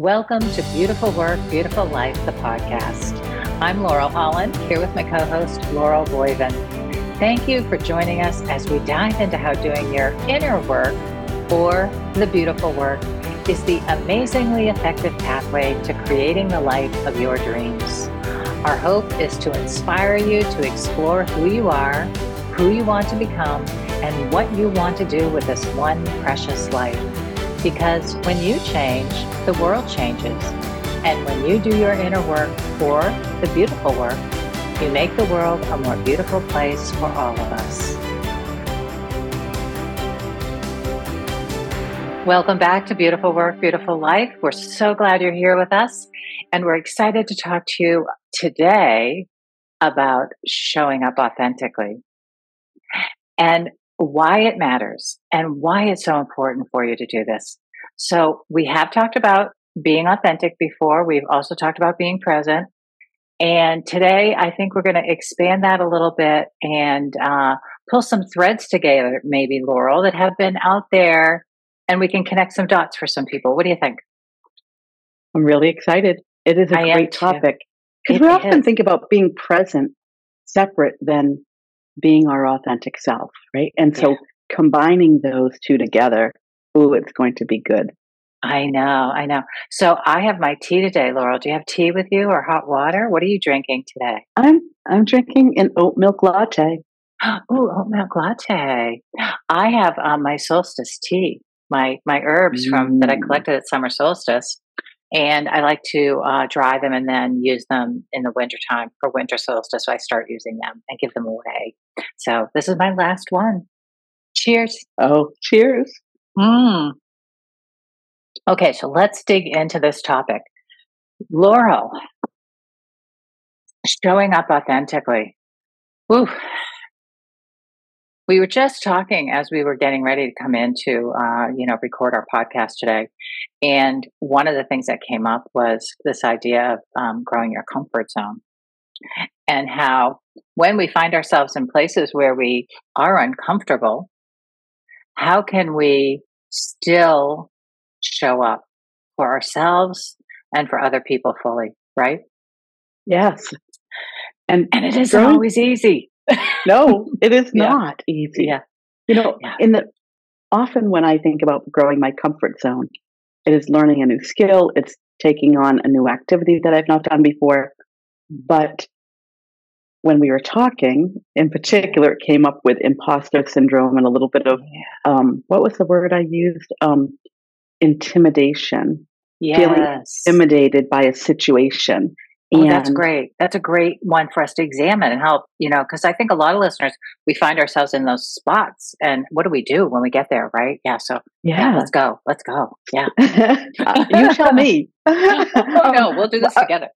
Welcome to Beautiful Work, Beautiful Life, the podcast. I'm Laurel Holland, here with my co host, Laurel Boyven. Thank you for joining us as we dive into how doing your inner work or the beautiful work is the amazingly effective pathway to creating the life of your dreams. Our hope is to inspire you to explore who you are, who you want to become, and what you want to do with this one precious life. Because when you change, the world changes. And when you do your inner work or the beautiful work, you make the world a more beautiful place for all of us. Welcome back to Beautiful Work, Beautiful Life. We're so glad you're here with us. And we're excited to talk to you today about showing up authentically and why it matters and why it's so important for you to do this. So, we have talked about being authentic before. We've also talked about being present. And today, I think we're going to expand that a little bit and uh, pull some threads together, maybe, Laurel, that have been out there, and we can connect some dots for some people. What do you think? I'm really excited. It is a I great topic because we often is. think about being present separate than being our authentic self, right? And so yeah. combining those two together, ooh, it's going to be good. I know, I know. So I have my tea today, Laurel. Do you have tea with you or hot water? What are you drinking today? I'm I'm drinking an oat milk latte. oh, oat milk latte. I have um, my solstice tea, my my herbs mm. from that I mm. collected at summer solstice, and I like to uh, dry them and then use them in the wintertime for winter solstice. So I start using them and give them away. So this is my last one. Cheers. Oh, cheers. Mm. Okay, so let's dig into this topic. Laurel, showing up authentically. Ooh. We were just talking as we were getting ready to come into, uh, you know, record our podcast today. And one of the things that came up was this idea of um, growing your comfort zone and how when we find ourselves in places where we are uncomfortable, how can we still show up for ourselves and for other people fully, right? Yes. And and it isn't growing, always easy. No, it is yeah. not easy. Yeah. You know, yeah. in the often when I think about growing my comfort zone, it is learning a new skill, it's taking on a new activity that I've not done before. But when we were talking, in particular, it came up with imposter syndrome and a little bit of um, what was the word I used? Um, intimidation. Yes. Feeling intimidated by a situation. Oh, and that's great. That's a great one for us to examine and help, you know, because I think a lot of listeners, we find ourselves in those spots. And what do we do when we get there, right? Yeah. So, yeah, yeah let's go. Let's go. Yeah. you tell me. oh, no, we'll do this uh, together.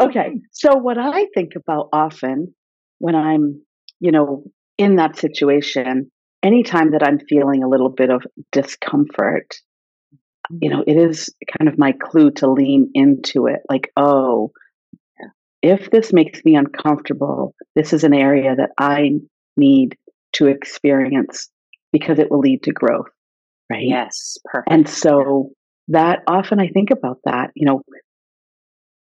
okay. So, what I think about often when I'm, you know, in that situation, anytime that I'm feeling a little bit of discomfort, you know, it is kind of my clue to lean into it. Like, oh, if this makes me uncomfortable, this is an area that I need to experience because it will lead to growth. Right. Yes. Perfect. And so that often I think about that, you know,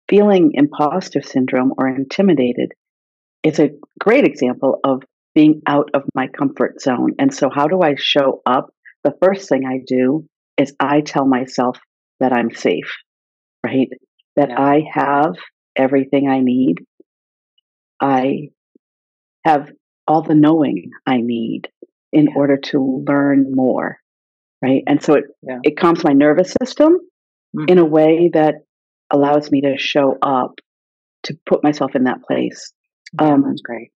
feeling imposter syndrome or intimidated is a great example of being out of my comfort zone. And so, how do I show up? The first thing I do is I tell myself that I'm safe, right? That yeah. I have everything I need. I have all the knowing I need in yeah. order to learn more, right? And so it yeah. it calms my nervous system mm-hmm. in a way that allows me to show up to put myself in that place. Yeah, um, that's great.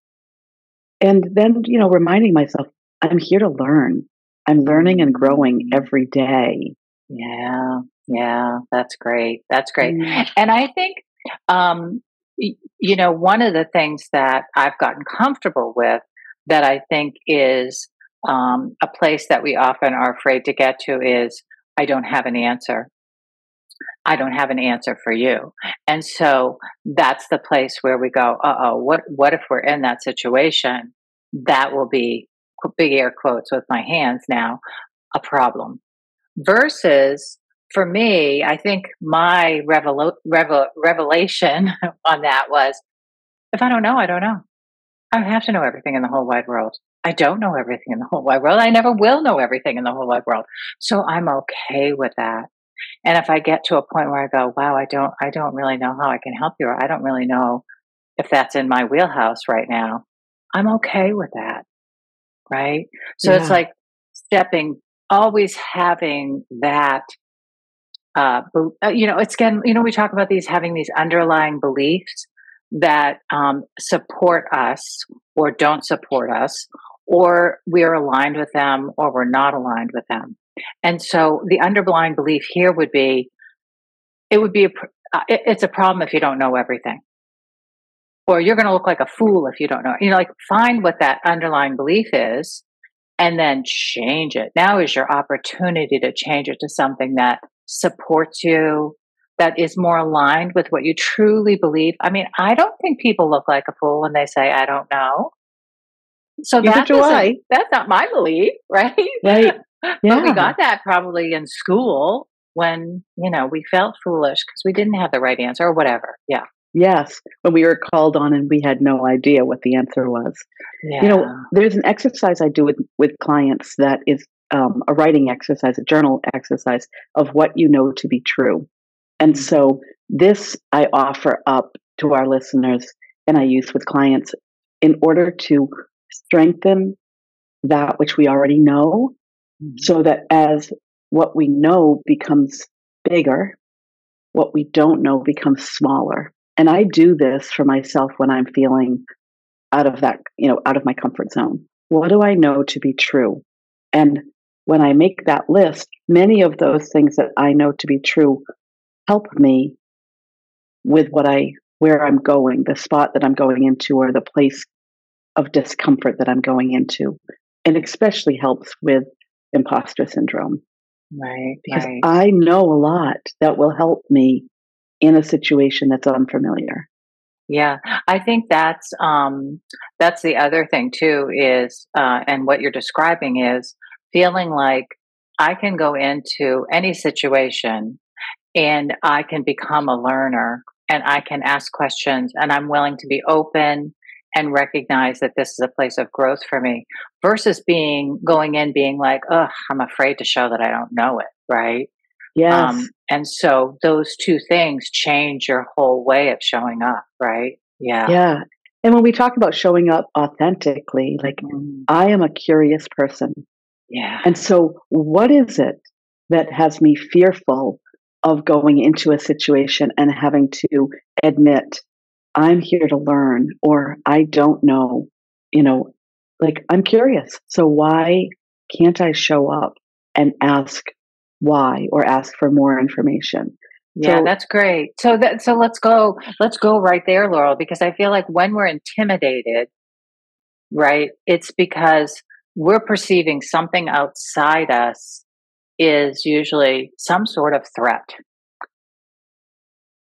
And then you know, reminding myself I'm here to learn. I'm learning and growing mm. every day. Yeah, yeah, that's great. That's great. Mm. And I think um, you know, one of the things that I've gotten comfortable with that I think is um, a place that we often are afraid to get to is I don't have an answer. I don't have an answer for you. And so that's the place where we go, uh oh, what, what if we're in that situation? That will be, big air quotes with my hands now, a problem. Versus for me, I think my revel- revel- revelation on that was if I don't know, I don't know. I don't have to know everything in the whole wide world. I don't know everything in the whole wide world. I never will know everything in the whole wide world. So I'm okay with that. And if I get to a point where I go, wow, I don't, I don't really know how I can help you, or I don't really know if that's in my wheelhouse right now, I'm okay with that. Right. So yeah. it's like stepping, always having that, uh, uh, you know, it's again, you know, we talk about these having these underlying beliefs that um, support us or don't support us, or we're aligned with them or we're not aligned with them. And so the underlying belief here would be, it would be a, uh, it's a problem if you don't know everything or you're going to look like a fool if you don't know. You know, like find what that underlying belief is and then change it. Now is your opportunity to change it to something that supports you, that is more aligned with what you truly believe. I mean, I don't think people look like a fool when they say, I don't know. So that that's not my belief, right? Right. Yeah. but we got that probably in school when, you know, we felt foolish because we didn't have the right answer or whatever. Yeah. Yes, when we were called on and we had no idea what the answer was. Yeah. You know, there's an exercise I do with, with clients that is um, a writing exercise, a journal exercise of what you know to be true. And mm-hmm. so this I offer up to our listeners and I use with clients in order to strengthen that which we already know mm-hmm. so that as what we know becomes bigger, what we don't know becomes smaller. And I do this for myself when I'm feeling out of that, you know, out of my comfort zone. What do I know to be true? And when I make that list, many of those things that I know to be true help me with what I, where I'm going, the spot that I'm going into, or the place of discomfort that I'm going into. And especially helps with imposter syndrome. Right. Because right. I know a lot that will help me in a situation that's unfamiliar. Yeah, I think that's um, that's the other thing too is, uh, and what you're describing is feeling like I can go into any situation and I can become a learner and I can ask questions and I'm willing to be open and recognize that this is a place of growth for me versus being going in being like, oh, I'm afraid to show that I don't know it, right? Yes. Um, and so those two things change your whole way of showing up, right? Yeah. Yeah. And when we talk about showing up authentically, like mm-hmm. I am a curious person. Yeah. And so what is it that has me fearful of going into a situation and having to admit I'm here to learn or I don't know, you know, like I'm curious. So why can't I show up and ask why or ask for more information. Yeah, so, that's great. So that so let's go let's go right there, Laurel, because I feel like when we're intimidated, right, it's because we're perceiving something outside us is usually some sort of threat.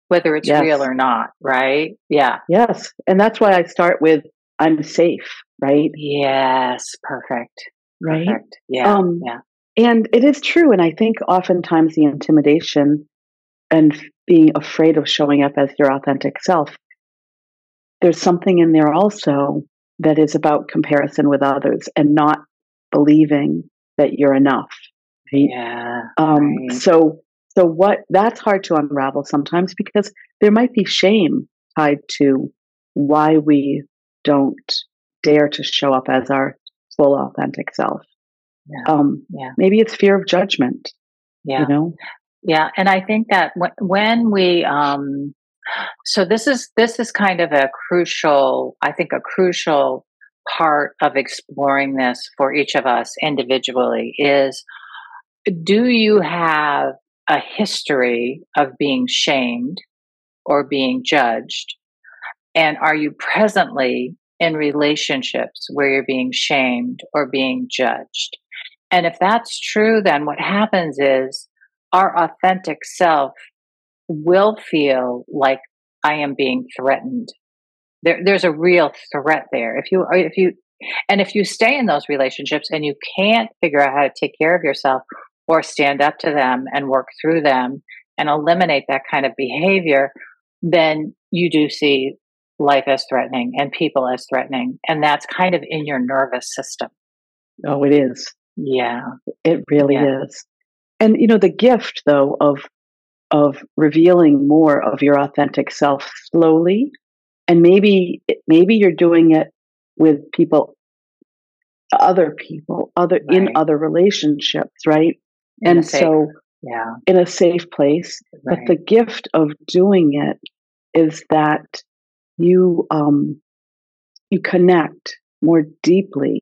Whether it's yes. real or not, right? Yeah. Yes. And that's why I start with I'm safe, right? Yes, perfect. Right? Perfect. Yeah. Um, yeah. And it is true. And I think oftentimes the intimidation and being afraid of showing up as your authentic self, there's something in there also that is about comparison with others and not believing that you're enough. Right? Yeah. Um, right. So, so what that's hard to unravel sometimes because there might be shame tied to why we don't dare to show up as our full authentic self. Yeah. Um, yeah. Maybe it's fear of judgment. Yeah. You know? Yeah. And I think that when, when we, um, so this is, this is kind of a crucial, I think a crucial part of exploring this for each of us individually is do you have a history of being shamed or being judged? And are you presently in relationships where you're being shamed or being judged? And if that's true, then what happens is our authentic self will feel like I am being threatened. There, there's a real threat there. If you, if you, and if you stay in those relationships and you can't figure out how to take care of yourself, or stand up to them and work through them and eliminate that kind of behavior, then you do see life as threatening and people as threatening. And that's kind of in your nervous system. Oh, it is. Yeah. It really yeah. is. And you know, the gift though of of revealing more of your authentic self slowly and maybe maybe you're doing it with people other people other right. in other relationships right in and safe, so yeah in a safe place right. but the gift of doing it is that you um you connect more deeply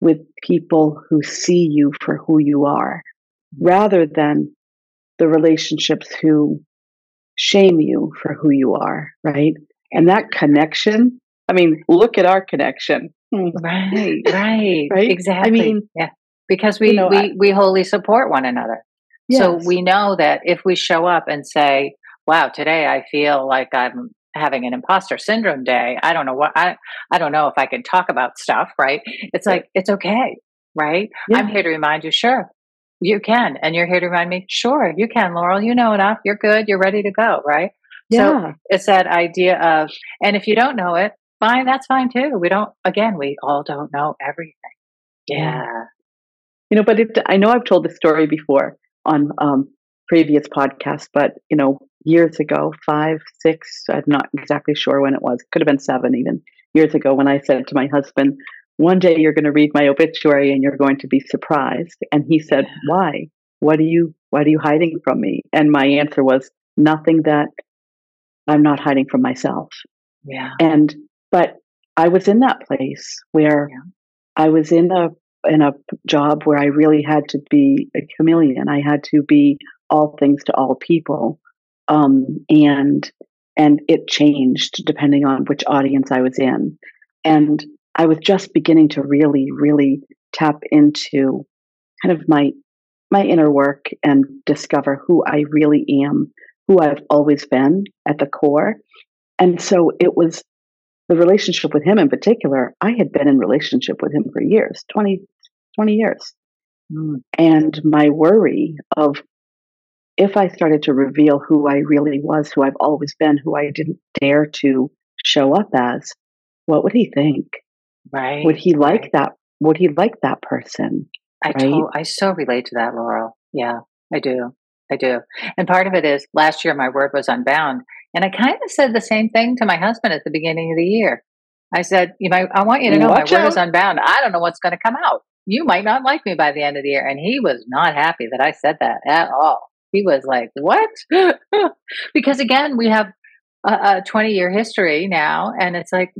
with people who see you for who you are rather than the relationships who shame you for who you are right? And that connection i mean look at our connection. Mm. Right right. Right? Exactly. i mean yeah. Because we you know, we, I, we wholly support one another. Yes. so we know that if we show up and say wow today i feel like i'm having an imposter syndrome day i don't know what i i don't know if i can talk about stuff right? It's like it's okay right? Yeah. i'm here to remind you sure you can and you're here to remind me sure you can laurel you know enough you're good you're ready to go right yeah. So it's that idea of, and if you don't know it, fine, that's fine too. We don't, again, we all don't know everything. Yeah. You know, but it, I know I've told this story before on um, previous podcasts, but, you know, years ago, five, six, I'm not exactly sure when it was, could have been seven even years ago when I said to my husband, one day you're going to read my obituary and you're going to be surprised. And he said, why? What are you, what are you hiding from me? And my answer was nothing that I'm not hiding from myself. Yeah. And but I was in that place where yeah. I was in a in a job where I really had to be a chameleon. I had to be all things to all people. Um, and and it changed depending on which audience I was in. And I was just beginning to really, really tap into kind of my my inner work and discover who I really am who I've always been at the core. And so it was the relationship with him in particular. I had been in relationship with him for years 20, 20 years. Mm. And my worry of if I started to reveal who I really was, who I've always been, who I didn't dare to show up as, what would he think? Right. Would he like right. that? Would he like that person? I right? I so relate to that, Laurel. Yeah, I do. I do. And part of it is last year my word was unbound. And I kind of said the same thing to my husband at the beginning of the year. I said, you know, I want you to know Watch my out. word is unbound. I don't know what's going to come out. You might not like me by the end of the year. And he was not happy that I said that at all. He was like, what? because again, we have a, a 20 year history now and it's like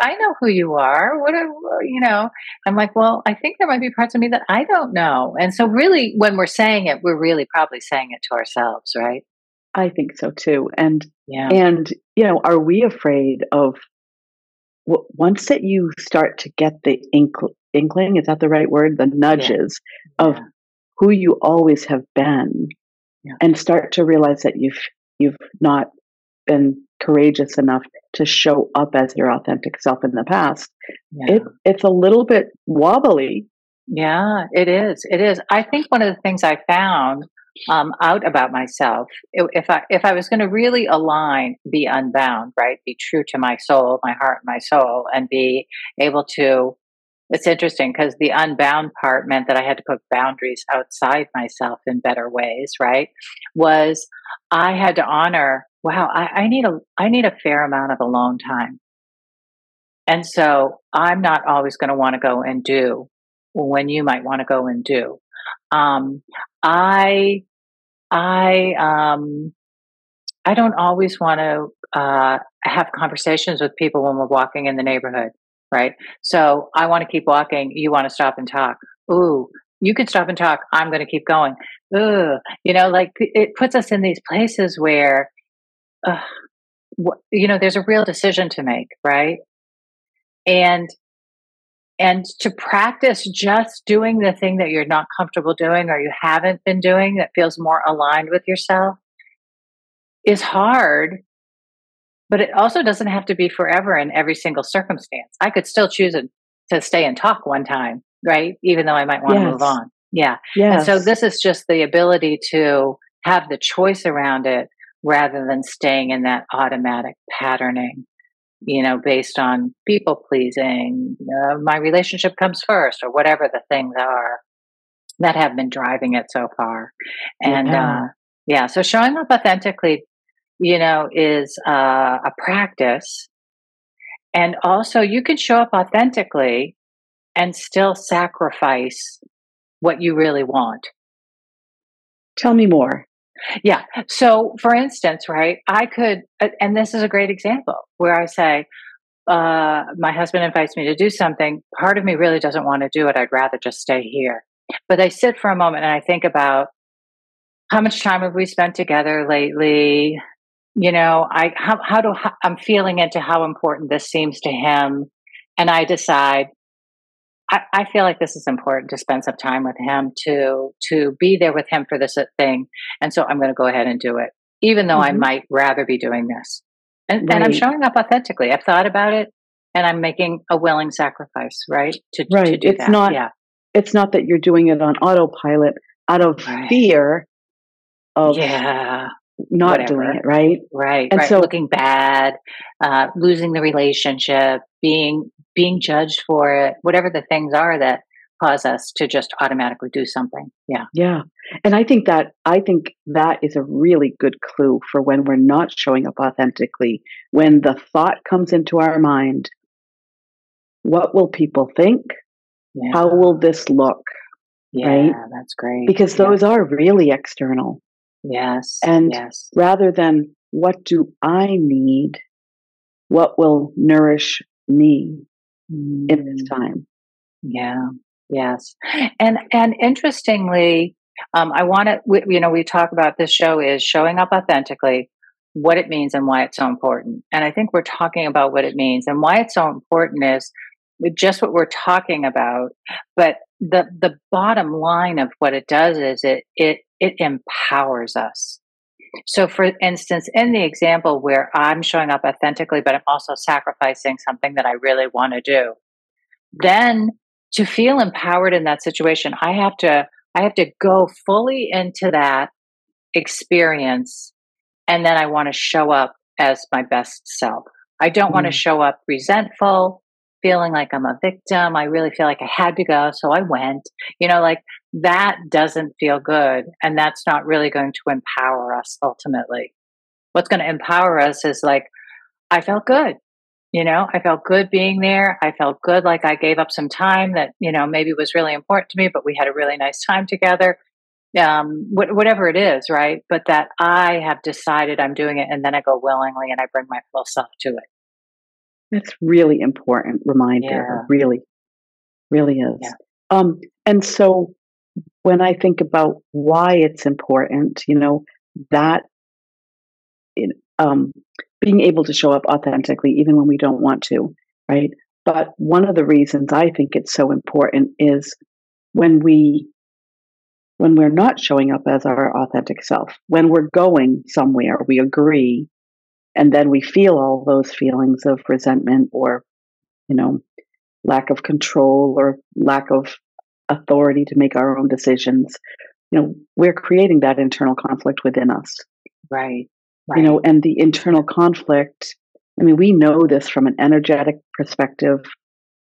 i know who you are what you know i'm like well i think there might be parts of me that i don't know and so really when we're saying it we're really probably saying it to ourselves right i think so too and yeah and you know are we afraid of once that you start to get the inkling inkling is that the right word the nudges yeah. of yeah. who you always have been yeah. and start to realize that you've you've not been courageous enough to show up as your authentic self in the past, yeah. it, it's a little bit wobbly. Yeah, it is. It is. I think one of the things I found um, out about myself, if I if I was going to really align, be unbound, right, be true to my soul, my heart, my soul, and be able to. It's interesting because the unbound part meant that I had to put boundaries outside myself in better ways, right? Was I had to honor wow, I, I need a I need a fair amount of alone time. And so I'm not always going to want to go and do when you might want to go and do. Um, I I um, I don't always want to uh, have conversations with people when we're walking in the neighborhood, right? So I want to keep walking. You want to stop and talk. Ooh, you can stop and talk. I'm going to keep going. Ugh. You know, like it puts us in these places where uh, you know, there's a real decision to make, right? And and to practice just doing the thing that you're not comfortable doing or you haven't been doing that feels more aligned with yourself is hard but it also doesn't have to be forever in every single circumstance i could still choose to stay and talk one time right even though i might want yes. to move on Yeah. Yes. And so this is just the ability to have the choice around it rather than staying in that automatic patterning, you know, based on people pleasing, uh, my relationship comes first, or whatever the things are that have been driving it so far. And Yeah. uh, yeah, so showing up authentically, you know, is uh, a practice. And also, you can show up authentically and still sacrifice what you really want. Tell me more. Yeah. So, for instance, right, I could, uh, and this is a great example where I say, uh, my husband invites me to do something. Part of me really doesn't want to do it. I'd rather just stay here. But I sit for a moment and I think about how much time have we spent together lately? You know, I how how do how, I'm feeling into how important this seems to him, and I decide I, I feel like this is important to spend some time with him to to be there with him for this uh, thing, and so I'm going to go ahead and do it, even though I Mhm. might rather be doing this. And, and I'm showing up authentically. I've thought about it, and I'm making a willing sacrifice, right? To to Right. do It's that. not- yeah, It's not that you're doing it on autopilot out of Right. fear of yeah, not whatever. doing it, right? right, And right. so- Looking bad, uh, losing the relationship, being being judged for it, whatever the things are that cause us to just automatically do something. Yeah. Yeah. And I think that I think that is a really good clue for when we're not showing up authentically. When the thought comes into our mind, what will people think? Yeah. How will this look? Yeah, right? that's great. Because Yeah. those are really external. Yes. And yes. Rather than what do I need, what will nourish me in this Mm, time? Yeah. Yes. And and interestingly, um, I want to. You know, we talk about this show is showing up authentically, what it means and why it's so important. And I think we're talking about what it means and why it's so important is just what we're talking about. But the the bottom line of what it does is it it it empowers us. So, for instance, in the example where I'm showing up authentically, but I'm also sacrificing something that I really want to do, then to feel empowered in that situation, I have to I have to go fully into that experience, and then I want to show up as my best self. I don't want to Mm. show up resentful, feeling like I'm a victim. I really feel like I had to go, so I went. You know, like that doesn't feel good, and that's not really going to empower us ultimately. What's going to empower us is like I felt good. You know, I felt good being there. I felt good like I gave up some time that, you know, maybe was really important to me, but we had a really nice time together. Um, wh- whatever it is, right? But that I have decided I'm doing it and then I go willingly and I bring my full self to it. That's really important reminder. Yeah. Really, really is. Yeah. Um, and so when I think about why it's important, you know, that um, being able to show up authentically, even when we don't want to, right? But one of the reasons I think it's so important is when we when we're not showing up as our authentic self, when we're going somewhere, we agree, and then we feel all those feelings of resentment or, you know, lack of control or lack of authority to make our own decisions. You know, we're creating that internal conflict within us Right. you know and the internal conflict i mean we know this from an energetic perspective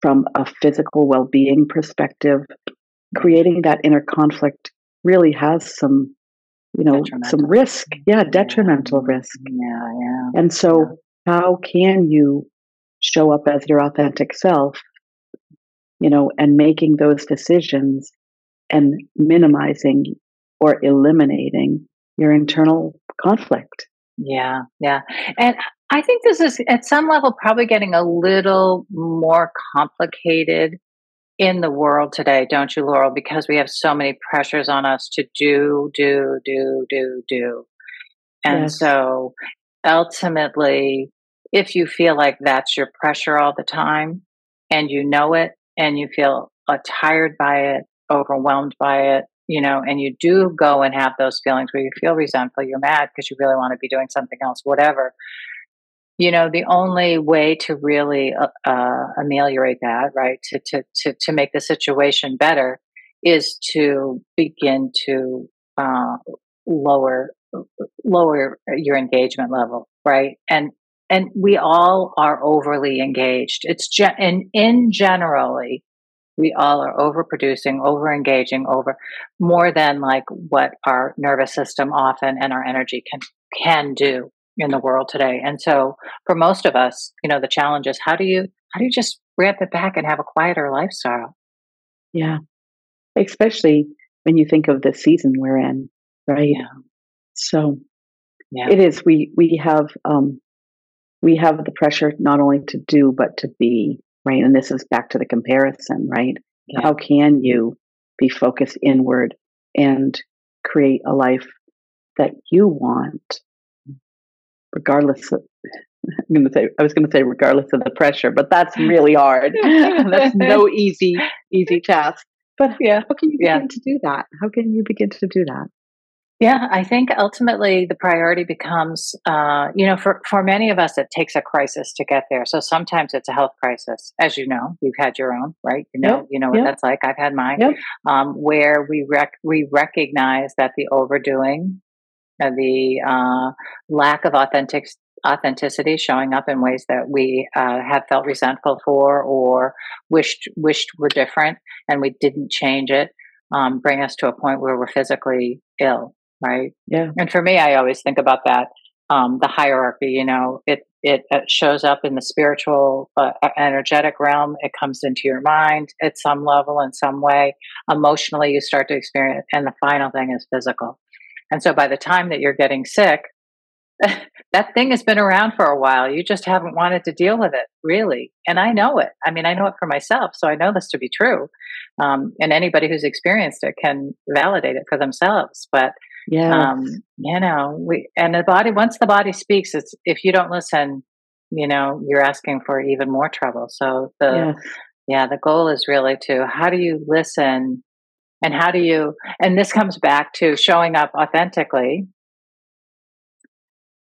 from a physical well-being perspective creating that inner conflict really has some you know some risk yeah detrimental risk Yeah, yeah. and so how can you show up as your authentic self you know and making those decisions and minimizing or eliminating your internal conflict Yeah, yeah. And I think this is at some level probably getting a little more complicated in the world today, don't you, Laurel? Because we have so many pressures on us to do, do, do, do, do. And Yes. so ultimately, if you feel like that's your pressure all the time and you know it and you feel uh, tired by it, overwhelmed by it, you know, and you do go and have those feelings where you feel resentful, you're mad because you really want to be doing something else, whatever. You know, the only way to really uh, uh, ameliorate that, right, to, to to to make the situation better, is to begin to uh, lower lower your engagement level, right? And and we all are overly engaged. It's ge- and in generally, we all are overproducing, over engaging, over more than like what our nervous system often and our energy can can do in the world today. And so for most of us, you know, the challenge is how do you how do you just ramp it back and have a quieter lifestyle? Yeah. Especially when you think of the season we're in, right? Yeah. So yeah. it is we we have um we have the pressure not only to do but to be, right? And this is back to the comparison, right? Yeah. How can you be focused inward and create a life that you want regardless of I'm going to say I was going to say regardless of the pressure, but that's really hard. that's no easy easy task. But yeah, how can you begin yeah. to do that? How can you begin to do that? Yeah, I think ultimately the priority becomes, uh, you know, for, for many of us, it takes a crisis to get there. So sometimes it's a health crisis, as you know, you've had your own, right? You know, yep. you know what yep. that's like. I've had mine, yep. um, where we rec- we recognize that the overdoing, uh, the uh, lack of authentic authenticity showing up in ways that we uh, have felt resentful for or wished wished were different, and we didn't change it, um, bring us to a point where we're physically ill right? Yeah. And for me, I always think about that um, the hierarchy. You know, it it, it shows up in the spiritual, uh, energetic realm. It comes into your mind at some level, in some way. Emotionally, you start to experience, and the final thing is physical. And so, by the time that you're getting sick, that thing has been around for a while. You just haven't wanted to deal with it, really. And I know it. I mean, I know it for myself, so I know this to be true. Um, and anybody who's experienced it can validate it for themselves. But yeah. Um, you know, we and the body once the body speaks, it's if you don't listen, you know, you're asking for even more trouble. So the yes. yeah, the goal is really to how do you listen and how do you and this comes back to showing up authentically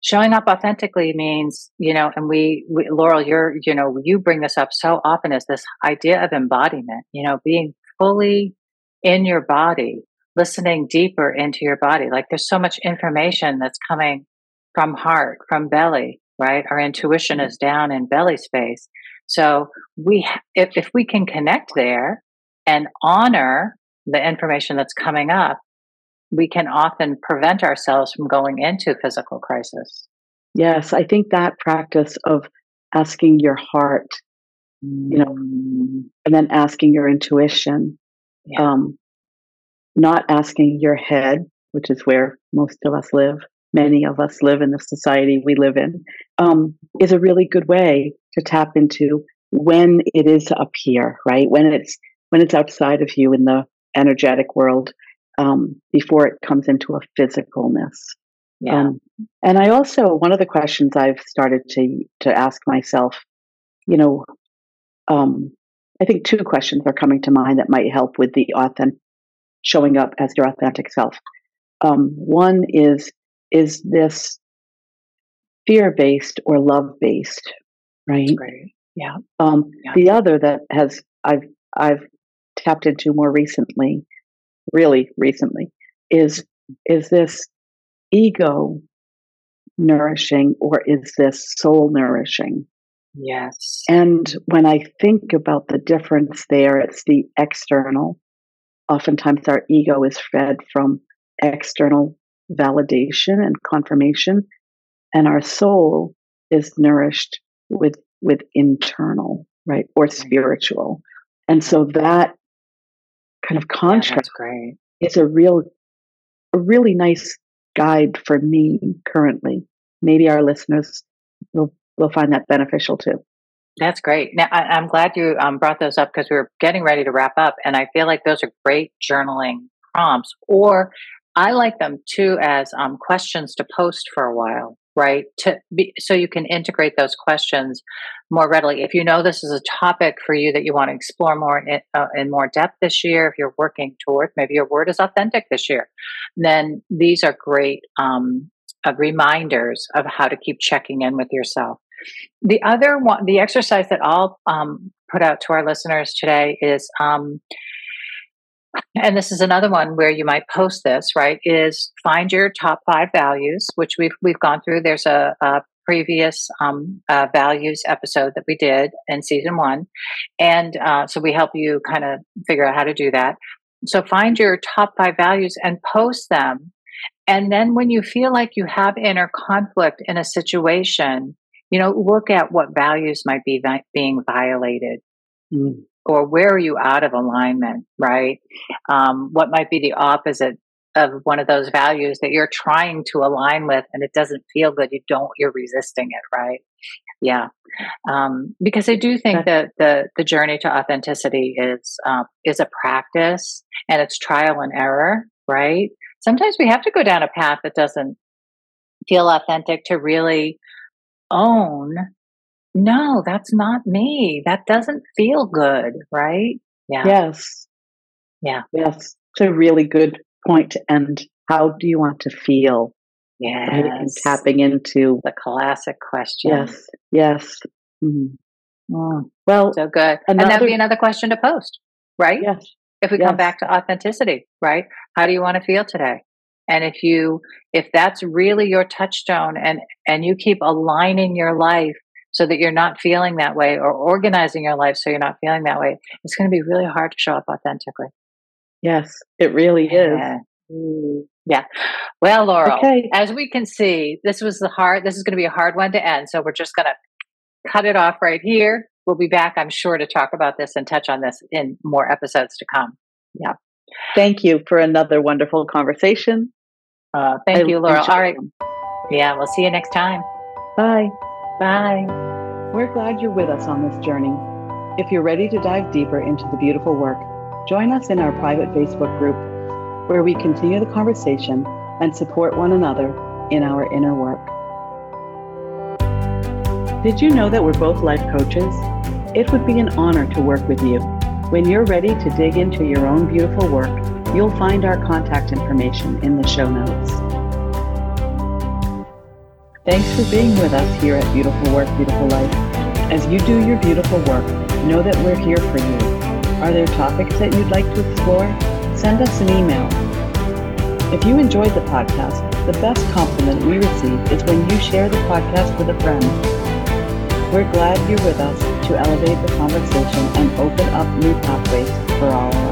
showing up authentically means you know and we, we, laurel you're you know you bring this up so often as this idea of embodiment you know being fully in your body listening deeper into your body. Like there's so much information that's coming from heart, from belly, right? Our intuition is down in belly space. So we, if, if we can connect there and honor the information that's coming up, we can often prevent ourselves from going into physical crisis. Yes, I think that practice of asking your heart, you know, mm. and then asking your intuition, yeah. um, not asking your head, which is where most of us live, many of us live in the society we live in, um, is a really good way to tap into when it is up here, right? When it's when it's outside of you in the energetic world, um, before it comes into a physicalness. Yeah. Um, and I also one of the questions I've started to to ask myself, you know, um, I think two questions are coming to mind that might help with the authentic showing up as your authentic self. Um, one is is this fear based or love based, right? Right. Yeah. Um, yeah. The other that has I've I've tapped into more recently, really recently, is is this ego nourishing or is this soul nourishing? Yes. And when I think about the difference there, it's the external oftentimes our ego is fed from external validation and confirmation and our soul is nourished with with internal right or spiritual. And so that kind of contrast yeah, is a real a really nice guide for me currently. Maybe our listeners will will find that beneficial too that's great. Now, I, am glad you um, brought those up because we were getting ready to wrap up, and I feel like those are great journaling prompts. Or I like them too as um, questions to post for a while, right? To be, so you can integrate those questions more readily. If you know this is a topic for you that you want to explore more in, uh, in more depth this year, if you're working toward maybe your word is authentic this year, then these are great um, uh, reminders of how to keep checking in with yourself. The other one, the exercise that I'll um, put out to our listeners today is um, and this is another one where you might post this, right? Is find your top five values, which we've we've gone through. There's a, a previous um, uh, values episode that we did in season one, and uh, so we help you kind of figure out how to do that. So find your top five values and post them, and then when you feel like you have inner conflict in a situation, you know, look at what values might be vi- being violated. Mm or where are you out of alignment, right? Um, what might be the opposite of one of those values that you're trying to align with and it doesn't feel good you don't you're resisting it right yeah um, because i do think that the the journey to authenticity is um, is a practice and it's trial and error right sometimes we have to go down a path that doesn't feel authentic to really own no, that's not me. That doesn't feel good, right? Yeah. Yes. Yeah. Yes. It's a really good point to end. How do you want to feel? Yes. Right? And tapping into the classic question. Yes. Yes. Mm-hmm. Mm. Well, so good. Another, and that'd be another question to post, right? Yes. If we yes. come back to authenticity, right? How do you want to feel today? And if you, if that's really your touchstone and, and you keep aligning your life so that you're not feeling that way or organizing your life so you're not feeling that way, it's going to be really hard to show up authentically. Yes, it really yeah. is. Yeah. Well, Laurel, okay. as we can see, this was the hard, this is going to be a hard one to end. So we're just going to cut it off right here. We'll be back, I'm sure, to talk about this and touch on this in more episodes to come. Yeah. Thank you for another wonderful conversation. Uh, thank I you, Laurel. All right. Them. Yeah, we'll see you next time. Bye. Bye. We're glad you're with us on this journey. If you're ready to dive deeper into the beautiful work, join us in our private Facebook group where we continue the conversation and support one another in our inner work. Did you know that we're both life coaches? It would be an honor to work with you. When you're ready to dig into your own beautiful work, you'll find our contact information in the show notes. Thanks for being with us here at Beautiful Work, Beautiful Life. As you do your beautiful work, know that we're here for you. Are there topics that you'd like to explore? Send us an email. If you enjoyed the podcast, the best compliment we receive is when you share the podcast with a friend. We're glad you're with us to elevate the conversation and open up new pathways for all of us.